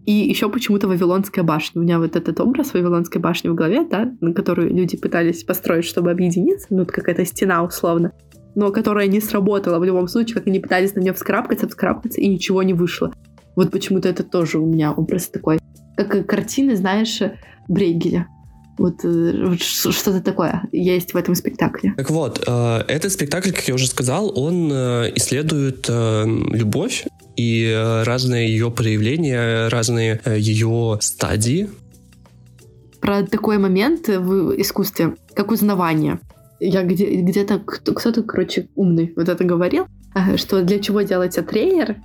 и еще почему-то Вавилонская башня. У меня вот этот образ Вавилонской башни в голове, да, на которую люди пытались построить, чтобы объединиться, ну, это какая-то стена условно, но которая не сработала в любом случае, как они пытались на нее вскарабкаться, вскарабкаться, и ничего не вышло. Вот почему-то это тоже у меня образ такой. Как картины, знаешь, Брейгеля. Вот, э, вот что-то такое есть в этом спектакле. Так вот, э, этот спектакль, как я уже сказал, он э, исследует любовь и э, разные ее проявления, разные э, ее стадии. Про такой момент в искусстве, как узнавание. Я где, где-то, кто-то, короче, умный вот это говорил, что для чего делается трейлер,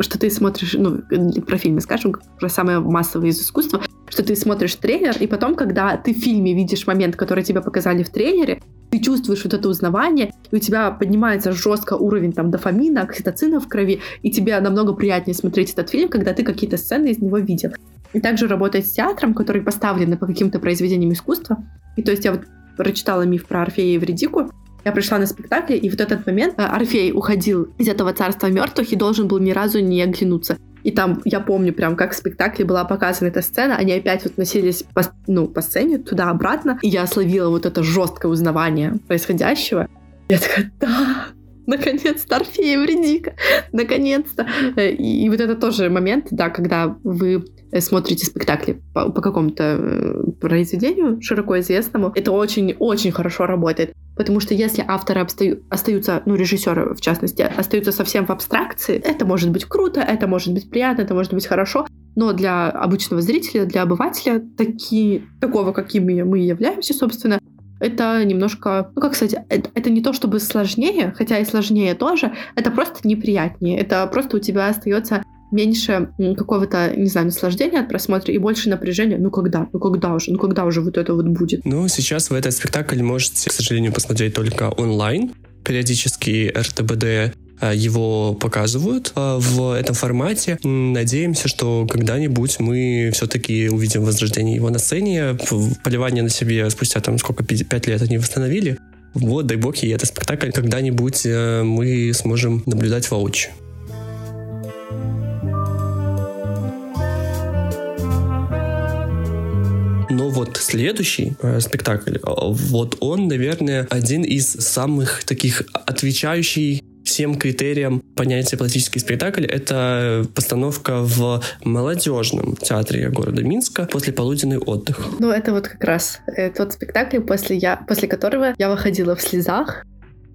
что ты смотришь, ну, про фильмы скажем, про самое массовое из искусства, что ты смотришь трейлер, и потом, когда ты в фильме видишь момент, который тебе показали в трейлере, ты чувствуешь вот это узнавание, и у тебя поднимается жестко уровень там дофамина, окситоцина в крови, и тебе намного приятнее смотреть этот фильм, когда ты какие-то сцены из него видел. И также работать с театром, который поставлен по каким-то произведениям искусства. И то есть я вот прочитала миф про Орфея и Вредику, я пришла на спектакль, и вот этот момент э, Орфей уходил из этого царства мертвых и должен был ни разу не оглянуться. И там, я помню прям, как в спектакле была показана эта сцена, они опять вот носились по, ну, по сцене туда-обратно, и я словила вот это жесткое узнавание происходящего. Я такая, да, наконец-то Орфея Евредика, наконец-то. Э, и, и вот это тоже момент, да, когда вы смотрите спектакли по, по какому-то э, произведению широко известному, это очень-очень хорошо работает. Потому что если авторы обстаю, остаются, ну, режиссеры в частности, остаются совсем в абстракции, это может быть круто, это может быть приятно, это может быть хорошо, но для обычного зрителя, для обывателя, такие, такого, какими мы являемся, собственно, это немножко, ну как сказать, это, это не то чтобы сложнее, хотя и сложнее тоже, это просто неприятнее, это просто у тебя остается меньше какого-то, не знаю, наслаждения от просмотра и больше напряжения. Ну когда? Ну когда уже? Ну когда уже вот это вот будет? Ну, сейчас вы этот спектакль можете, к сожалению, посмотреть только онлайн. Периодически РТБД а, его показывают а, в этом формате. Надеемся, что когда-нибудь мы все-таки увидим возрождение его на сцене. Поливание на себе спустя там сколько, пять лет они восстановили. Вот, дай бог, и этот спектакль когда-нибудь э, мы сможем наблюдать воочию. Но вот следующий э, спектакль, э, вот он, наверное, один из самых таких отвечающий всем критериям понятия пластический спектакль. Это постановка в молодежном театре города Минска после полуденный отдых. Ну, это вот как раз э, тот спектакль, после, я, после которого я выходила в слезах,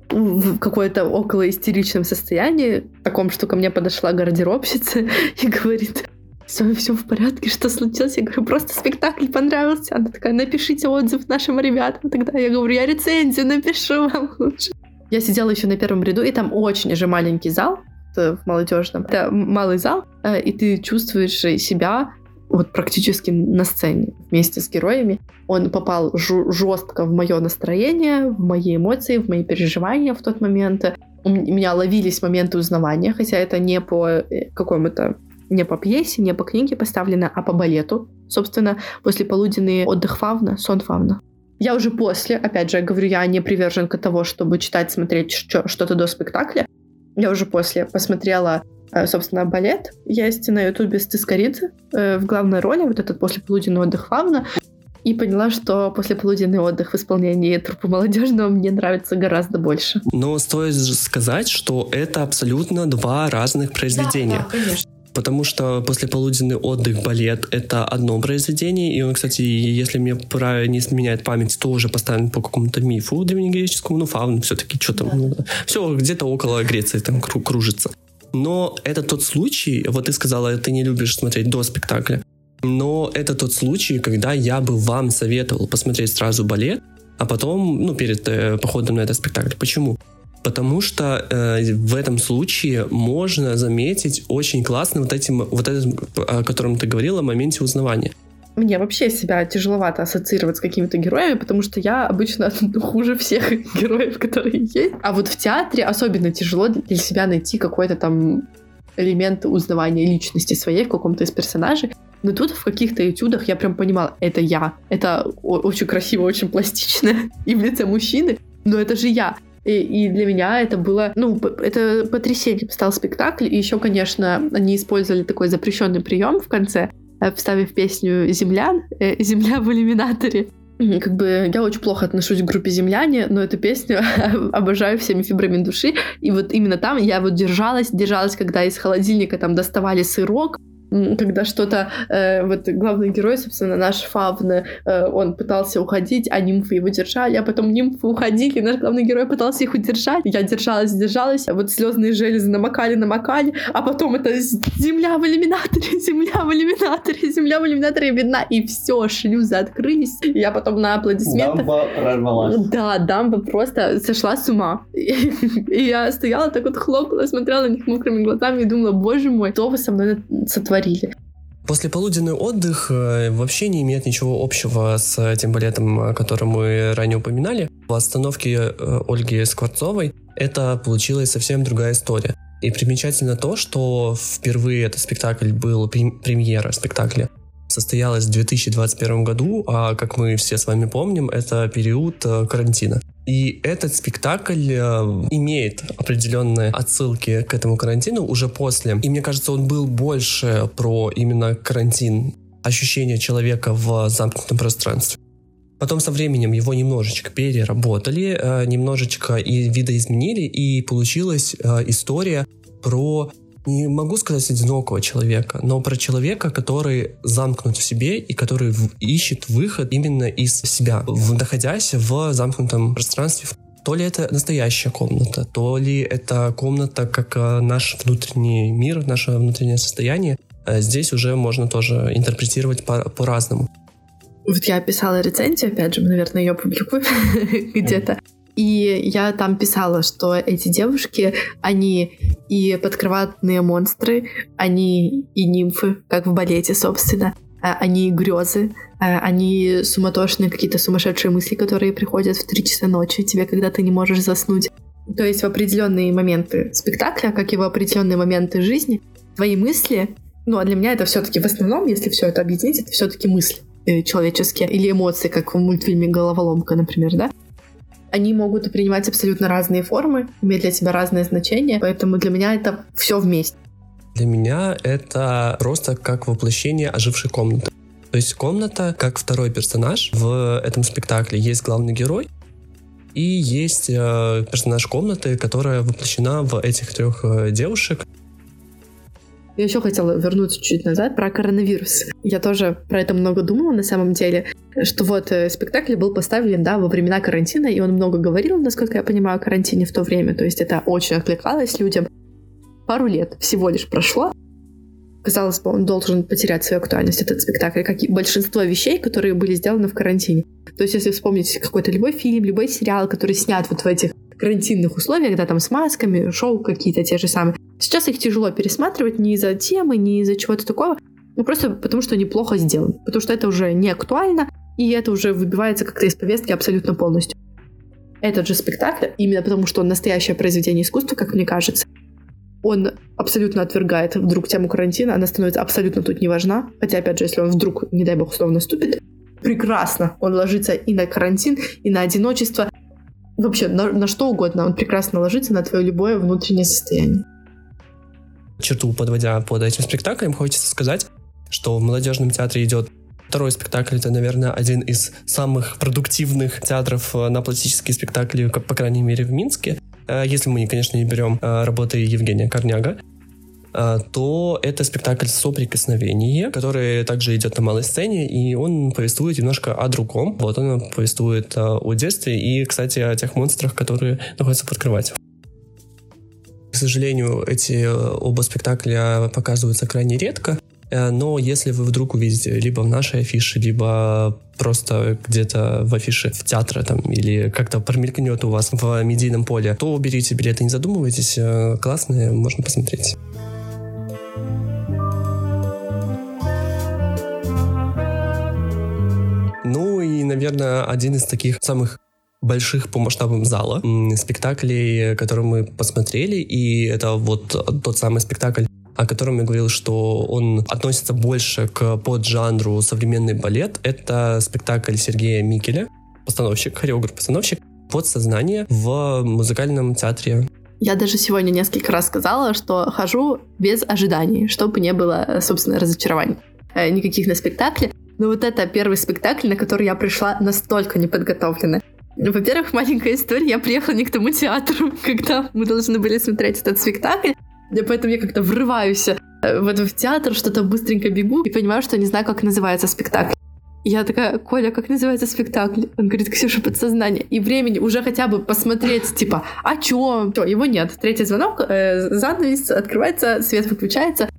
в какое-то около истеричном состоянии, таком, что ко мне подошла гардеробщица и говорит, все, все в порядке, что случилось? Я говорю, просто спектакль понравился. Она такая, напишите отзыв нашим ребятам. Тогда я говорю, я рецензию напишу вам лучше. Я сидела еще на первом ряду, и там очень же маленький зал в молодежном. Это малый зал, э, и ты чувствуешь себя вот практически на сцене вместе с героями. Он попал жестко в мое настроение, в мои эмоции, в мои переживания в тот момент. У меня ловились моменты узнавания, хотя это не по э, какому-то не по пьесе, не по книге поставлено, а по балету. Собственно, после полуденный отдых фавна, сон фавна. Я уже после, опять же, я говорю, я не приверженка того, чтобы читать, смотреть что-то до спектакля. Я уже после посмотрела, э, собственно, балет. Есть на ютубе Стыскоридзе э, в главной роли, вот этот послеполуденный отдых Фавна. И поняла, что послеполуденный отдых в исполнении трупа молодежного мне нравится гораздо больше. Но стоит сказать, что это абсолютно два разных произведения. Да, да, конечно. Потому что послеполуденный отдых, балет — это одно произведение, и он, кстати, если мне правильно не изменяет память, тоже поставлен по какому-то мифу древнегреческому, ну, фаун все-таки, что там, да. ну, все где-то около Греции там кружится. Но это тот случай, вот ты сказала, ты не любишь смотреть до спектакля. Но это тот случай, когда я бы вам советовал посмотреть сразу балет, а потом, ну, перед э, походом на этот спектакль. Почему? Потому что э, в этом случае можно заметить очень классно вот этим, вот этим, о котором ты говорила, моменте узнавания. Мне вообще себя тяжеловато ассоциировать с какими-то героями, потому что я обычно хуже всех героев, которые есть. А вот в театре особенно тяжело для себя найти какой-то там элемент узнавания личности своей в каком-то из персонажей. Но тут в каких-то этюдах я прям понимала, это я. Это очень красиво, очень пластично и в лице мужчины, но это же я. И, и для меня это было, ну, это потрясением стал спектакль. И еще, конечно, они использовали такой запрещенный прием в конце, э, вставив песню «Землян», э, «Земля в иллюминаторе». Как бы я очень плохо отношусь к группе «Земляне», но эту песню обожаю всеми фибрами души. И вот именно там я вот держалась, держалась, когда из холодильника там доставали сырок, когда что-то, э, вот главный герой, собственно, наш Фавн, э, он пытался уходить, а нимфы его держали, а потом нимфы уходили, наш главный герой пытался их удержать, я держалась, держалась, а вот слезные железы намокали, намокали, а потом это земля в иллюминаторе, земля в иллюминаторе, земля в иллюминаторе видна, и все, шлюзы открылись, я потом на аплодисментах... Дамба прорвалась. Да, дамба просто сошла с ума. И я стояла так вот хлопала, смотрела на них мокрыми глазами и думала, боже мой, что вы со мной сотворили? Говорили. Послеполуденный отдых э, вообще не имеет ничего общего с тем балетом, который мы ранее упоминали. В остановке э, Ольги Скворцовой это получилась совсем другая история. И примечательно то, что впервые этот спектакль был премьера спектакля состоялась в 2021 году, а как мы все с вами помним, это период э, карантина. И этот спектакль э, имеет определенные отсылки к этому карантину уже после. И мне кажется, он был больше про именно карантин, ощущение человека в замкнутом пространстве. Потом со временем его немножечко переработали, э, немножечко и видоизменили, и получилась история про не могу сказать одинокого человека, но про человека, который замкнут в себе и который в, ищет выход именно из себя, в, находясь в замкнутом пространстве. То ли это настоящая комната, то ли это комната как э, наш внутренний мир, наше внутреннее состояние. Э, здесь уже можно тоже интерпретировать по- по-разному. Вот я писала рецензию, опять же, мы, наверное, ее публикуем где-то. И я там писала, что эти девушки, они и подкроватные монстры, они и нимфы, как в балете, собственно. А, они и грезы, а, они суматошные какие-то сумасшедшие мысли, которые приходят в три часа ночи тебе, когда ты не можешь заснуть. То есть в определенные моменты спектакля, как и в определенные моменты жизни, твои мысли, ну а для меня это все-таки в основном, если все это объединить, это все-таки мысли э, человеческие или эмоции, как в мультфильме «Головоломка», например, да? Они могут принимать абсолютно разные формы, иметь для тебя разные значения, поэтому для меня это все вместе. Для меня это просто как воплощение ожившей комнаты. То есть комната как второй персонаж в этом спектакле. Есть главный герой, и есть э, персонаж комнаты, которая воплощена в этих трех э, девушек. Я еще хотела вернуться чуть назад про коронавирус. Я тоже про это много думала на самом деле, что вот э, спектакль был поставлен, да, во времена карантина, и он много говорил, насколько я понимаю, о карантине в то время, то есть это очень откликалось людям. Пару лет всего лишь прошло, казалось бы, он должен потерять свою актуальность, этот спектакль, как и большинство вещей, которые были сделаны в карантине. То есть, если вспомнить какой-то любой фильм, любой сериал, который снят вот в этих карантинных условиях, да, там с масками, шоу какие-то те же самые. Сейчас их тяжело пересматривать не из-за темы, не из-за чего-то такого, ну просто потому что они плохо сделаны, потому что это уже не актуально, и это уже выбивается как-то из повестки абсолютно полностью. Этот же спектакль, именно потому что он настоящее произведение искусства, как мне кажется, он абсолютно отвергает вдруг тему карантина, она становится абсолютно тут не важна, хотя, опять же, если он вдруг, не дай бог, условно наступит, прекрасно он ложится и на карантин, и на одиночество, вообще на, на что угодно, он прекрасно ложится на твое любое внутреннее состояние. Черту подводя под этим спектаклем, хочется сказать, что в молодежном театре идет второй спектакль. Это, наверное, один из самых продуктивных театров э, на пластические спектакли, по крайней мере, в Минске. Э, если мы, конечно, не берем э, работы Евгения Корняга. А, то это спектакль «Соприкосновение», который также идет на малой сцене, и он повествует немножко о другом. Вот он повествует а, о детстве и, кстати, о тех монстрах, которые находятся под кроватью. К сожалению, эти оба спектакля показываются крайне редко, Э, но если вы вдруг увидите либо в нашей афише, либо просто где-то в афише в театре там, или как-то промелькнет у вас в медийном поле, то берите билеты, не задумывайтесь. Э, классные, можно посмотреть. Наверное, один из таких самых больших по масштабам зала спектаклей, которые мы посмотрели, и это вот тот самый спектакль о котором я говорил, что он относится больше к поджанру современный балет. Это спектакль Сергея Микеля, постановщик, хореограф-постановщик, подсознание в музыкальном театре я даже сегодня несколько раз сказала, что хожу без ожиданий, чтобы не было, собственно, разочарований. Э, никаких на спектакле. Но вот это первый спектакль, на который я пришла настолько неподготовленная. Во-первых, маленькая история. Я приехала не к тому театру, когда мы должны были смотреть этот спектакль. И поэтому я как-то врываюсь э, в этот театр, что-то быстренько бегу и понимаю, что не знаю, как называется спектакль. Я такая, Коля, как называется спектакль? Он говорит, Ксюша, подсознание. И времени уже хотя бы посмотреть, типа, а чё? Всё, его нет. Третий звонок, э, занавес открывается, свет выключается.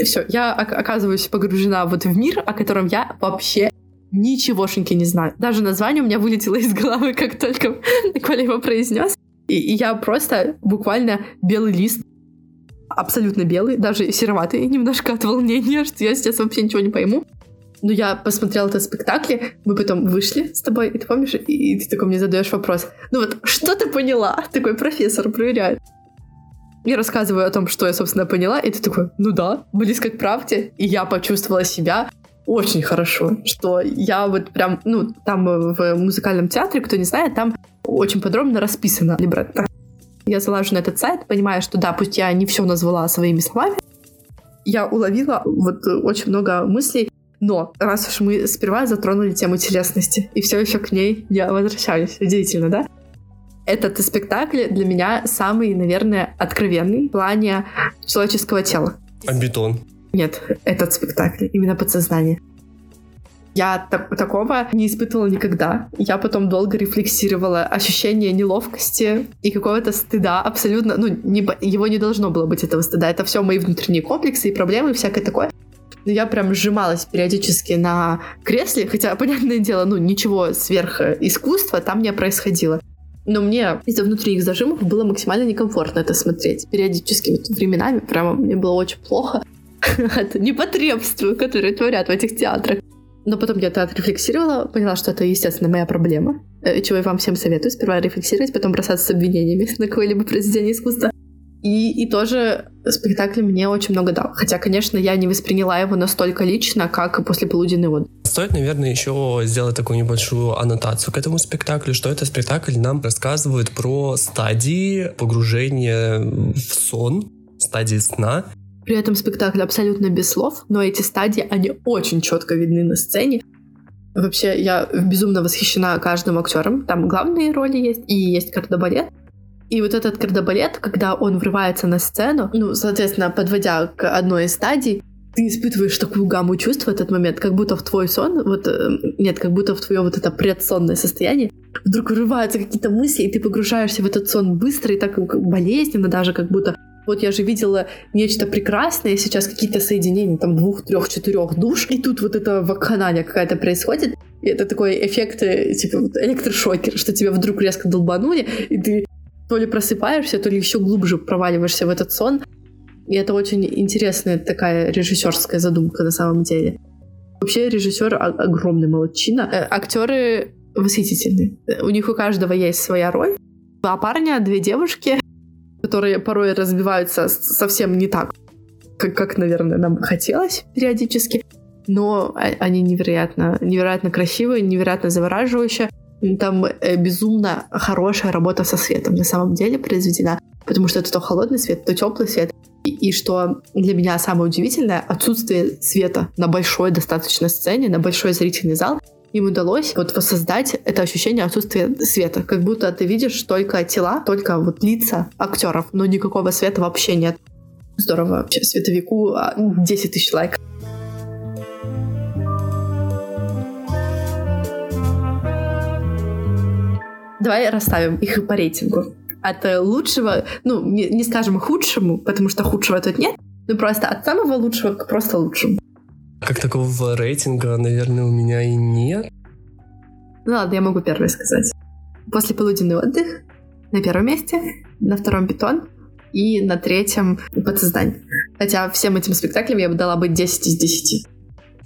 И все, я оказываюсь погружена вот в мир, о котором я вообще ничегошеньки не знаю. Даже название у меня вылетело из головы, как только Коля его произнес. И, и я просто буквально белый лист абсолютно белый, даже сероватый немножко от волнения, что я сейчас вообще ничего не пойму. Но я посмотрела этот спектакль, мы потом вышли с тобой, и ты помнишь, и ты такой мне задаешь вопрос. Ну вот, что ты поняла? Такой профессор проверяет. Я рассказываю о том, что я, собственно, поняла, и ты такой, ну да, близко к правде. И я почувствовала себя очень хорошо, что я вот прям, ну, там в музыкальном театре, кто не знает, там очень подробно расписано либретто. Я залажу на этот сайт, понимая, что да, пусть я не все назвала своими словами, я уловила вот очень много мыслей, но раз уж мы сперва затронули тему телесности, и все еще к ней я возвращаюсь, удивительно, да? Этот спектакль для меня самый, наверное, откровенный в плане человеческого тела. А бетон? Нет, этот спектакль, именно подсознание. Я так, такого не испытывала никогда. Я потом долго рефлексировала ощущение неловкости и какого-то стыда абсолютно, ну, не, его не должно было быть этого стыда. Это все мои внутренние комплексы и проблемы и всякое такое. Но я прям сжималась периодически на кресле, хотя, понятное дело, ну, ничего сверх искусства там не происходило. Но мне из-за внутренних зажимов было максимально некомфортно это смотреть. Периодически, вот временами, прямо мне было очень плохо от непотребства, которые творят в этих театрах. Но потом я это отрефлексировала, поняла, что это, естественно, моя проблема, э, чего я вам всем советую. Сперва рефлексировать, потом бросаться с обвинениями на какое-либо произведение искусства. И, и тоже спектакль мне очень много дал. Хотя, конечно, я не восприняла его настолько лично, как после полуденный отдых. Стоит, наверное, еще сделать такую небольшую аннотацию к этому спектаклю, что этот спектакль нам рассказывает про стадии погружения в сон, стадии сна, при этом спектакль абсолютно без слов, но эти стадии, они очень четко видны на сцене. Вообще, я безумно восхищена каждым актером. Там главные роли есть, и есть кардебалет. И вот этот кардебалет, когда он врывается на сцену, ну, соответственно, подводя к одной из стадий, ты испытываешь такую гамму чувств в этот момент, как будто в твой сон, вот, э, нет, как будто в твое вот это предсонное состояние, вдруг вырываются какие-то мысли, и ты погружаешься в этот сон быстро и так болезненно даже, как будто вот я же видела нечто прекрасное, сейчас какие-то соединения там двух, трех, четырех душ, и тут вот это вакханалия какая-то происходит, и это такой эффект, э, типа электрошокер, что тебя вдруг резко долбанули, и ты то ли просыпаешься, то ли еще глубже проваливаешься в этот сон. И это очень интересная такая режиссерская задумка на самом деле. Вообще режиссер огромный молодчина. Э, актеры восхитительны. У них у каждого есть своя роль. Два парня, две девушки которые порой разбиваются совсем не так, как, как наверное, нам хотелось периодически. Но они невероятно, невероятно красивые, невероятно завораживающие. Там э, безумно хорошая работа со светом на самом деле произведена, потому что это то холодный свет, то теплый свет. И, и что для меня самое удивительное, отсутствие света на большой достаточно сцене, на большой зрительный зал, им удалось вот воссоздать это ощущение отсутствия света. Как будто ты видишь только тела, только вот лица актеров, но никакого света вообще нет. Здорово вообще. Световику 10 а, тысяч лайков. Давай расставим их по рейтингу. От лучшего, ну, не, не скажем худшему, потому что худшего тут нет, но просто от самого лучшего к просто лучшему. Как такого рейтинга, наверное, у меня и нет. Ну ладно, я могу первый сказать. После полуденный отдых на первом месте, на втором питон и на третьем подсознание. Хотя всем этим спектаклям я бы дала бы 10 из 10.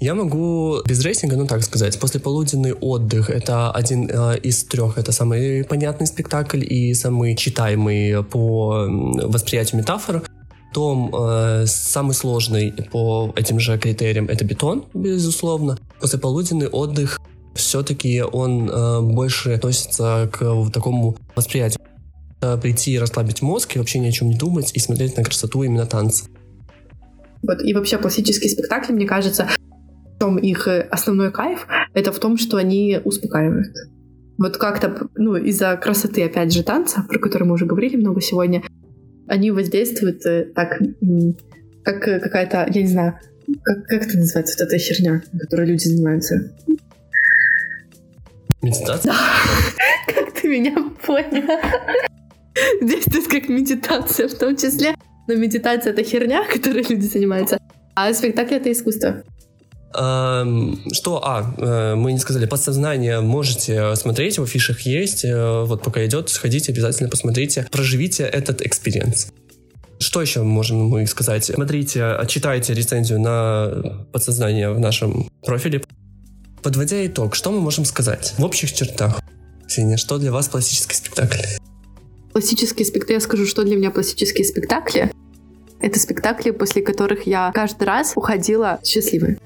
Я могу без рейтинга, ну так сказать, после полуденный отдых это один э, из трех, это самый понятный спектакль и самый читаемый по восприятию метафор. Том э, самый сложный по этим же критериям это бетон, безусловно. После полуденный отдых все-таки он э, больше относится к такому восприятию. Прийти и расслабить мозг и вообще ни о чем не думать и смотреть на красоту именно танца. Вот, и вообще классические спектакли, мне кажется, том их э, основной кайф, это в том, что они успокаивают. Вот как-то, ну, из-за красоты, опять же, танца, про который мы уже говорили много сегодня, они воздействуют э, так, как какая-то, я не знаю, как, как это называется, вот эта херня, которой люди занимаются? Медитация? Да. Как ты меня понял? Есть как медитация в том числе. Но медитация — это херня, которой люди занимаются. А спектакль — это искусство. Что, а, э, мы не сказали, подсознание можете смотреть, в афишах есть, э, вот пока идет, сходите, обязательно посмотрите, проживите этот experience. Что еще можем мы сказать? Смотрите, читайте рецензию на подсознание в нашем профиле. Подводя итог, что мы можем сказать в общих чертах? Ксения, что для вас классический спектакль? Классический спектакль, я скажу, что для меня классические спектакли. Это спектакли, после которых я каждый раз уходила счастливой.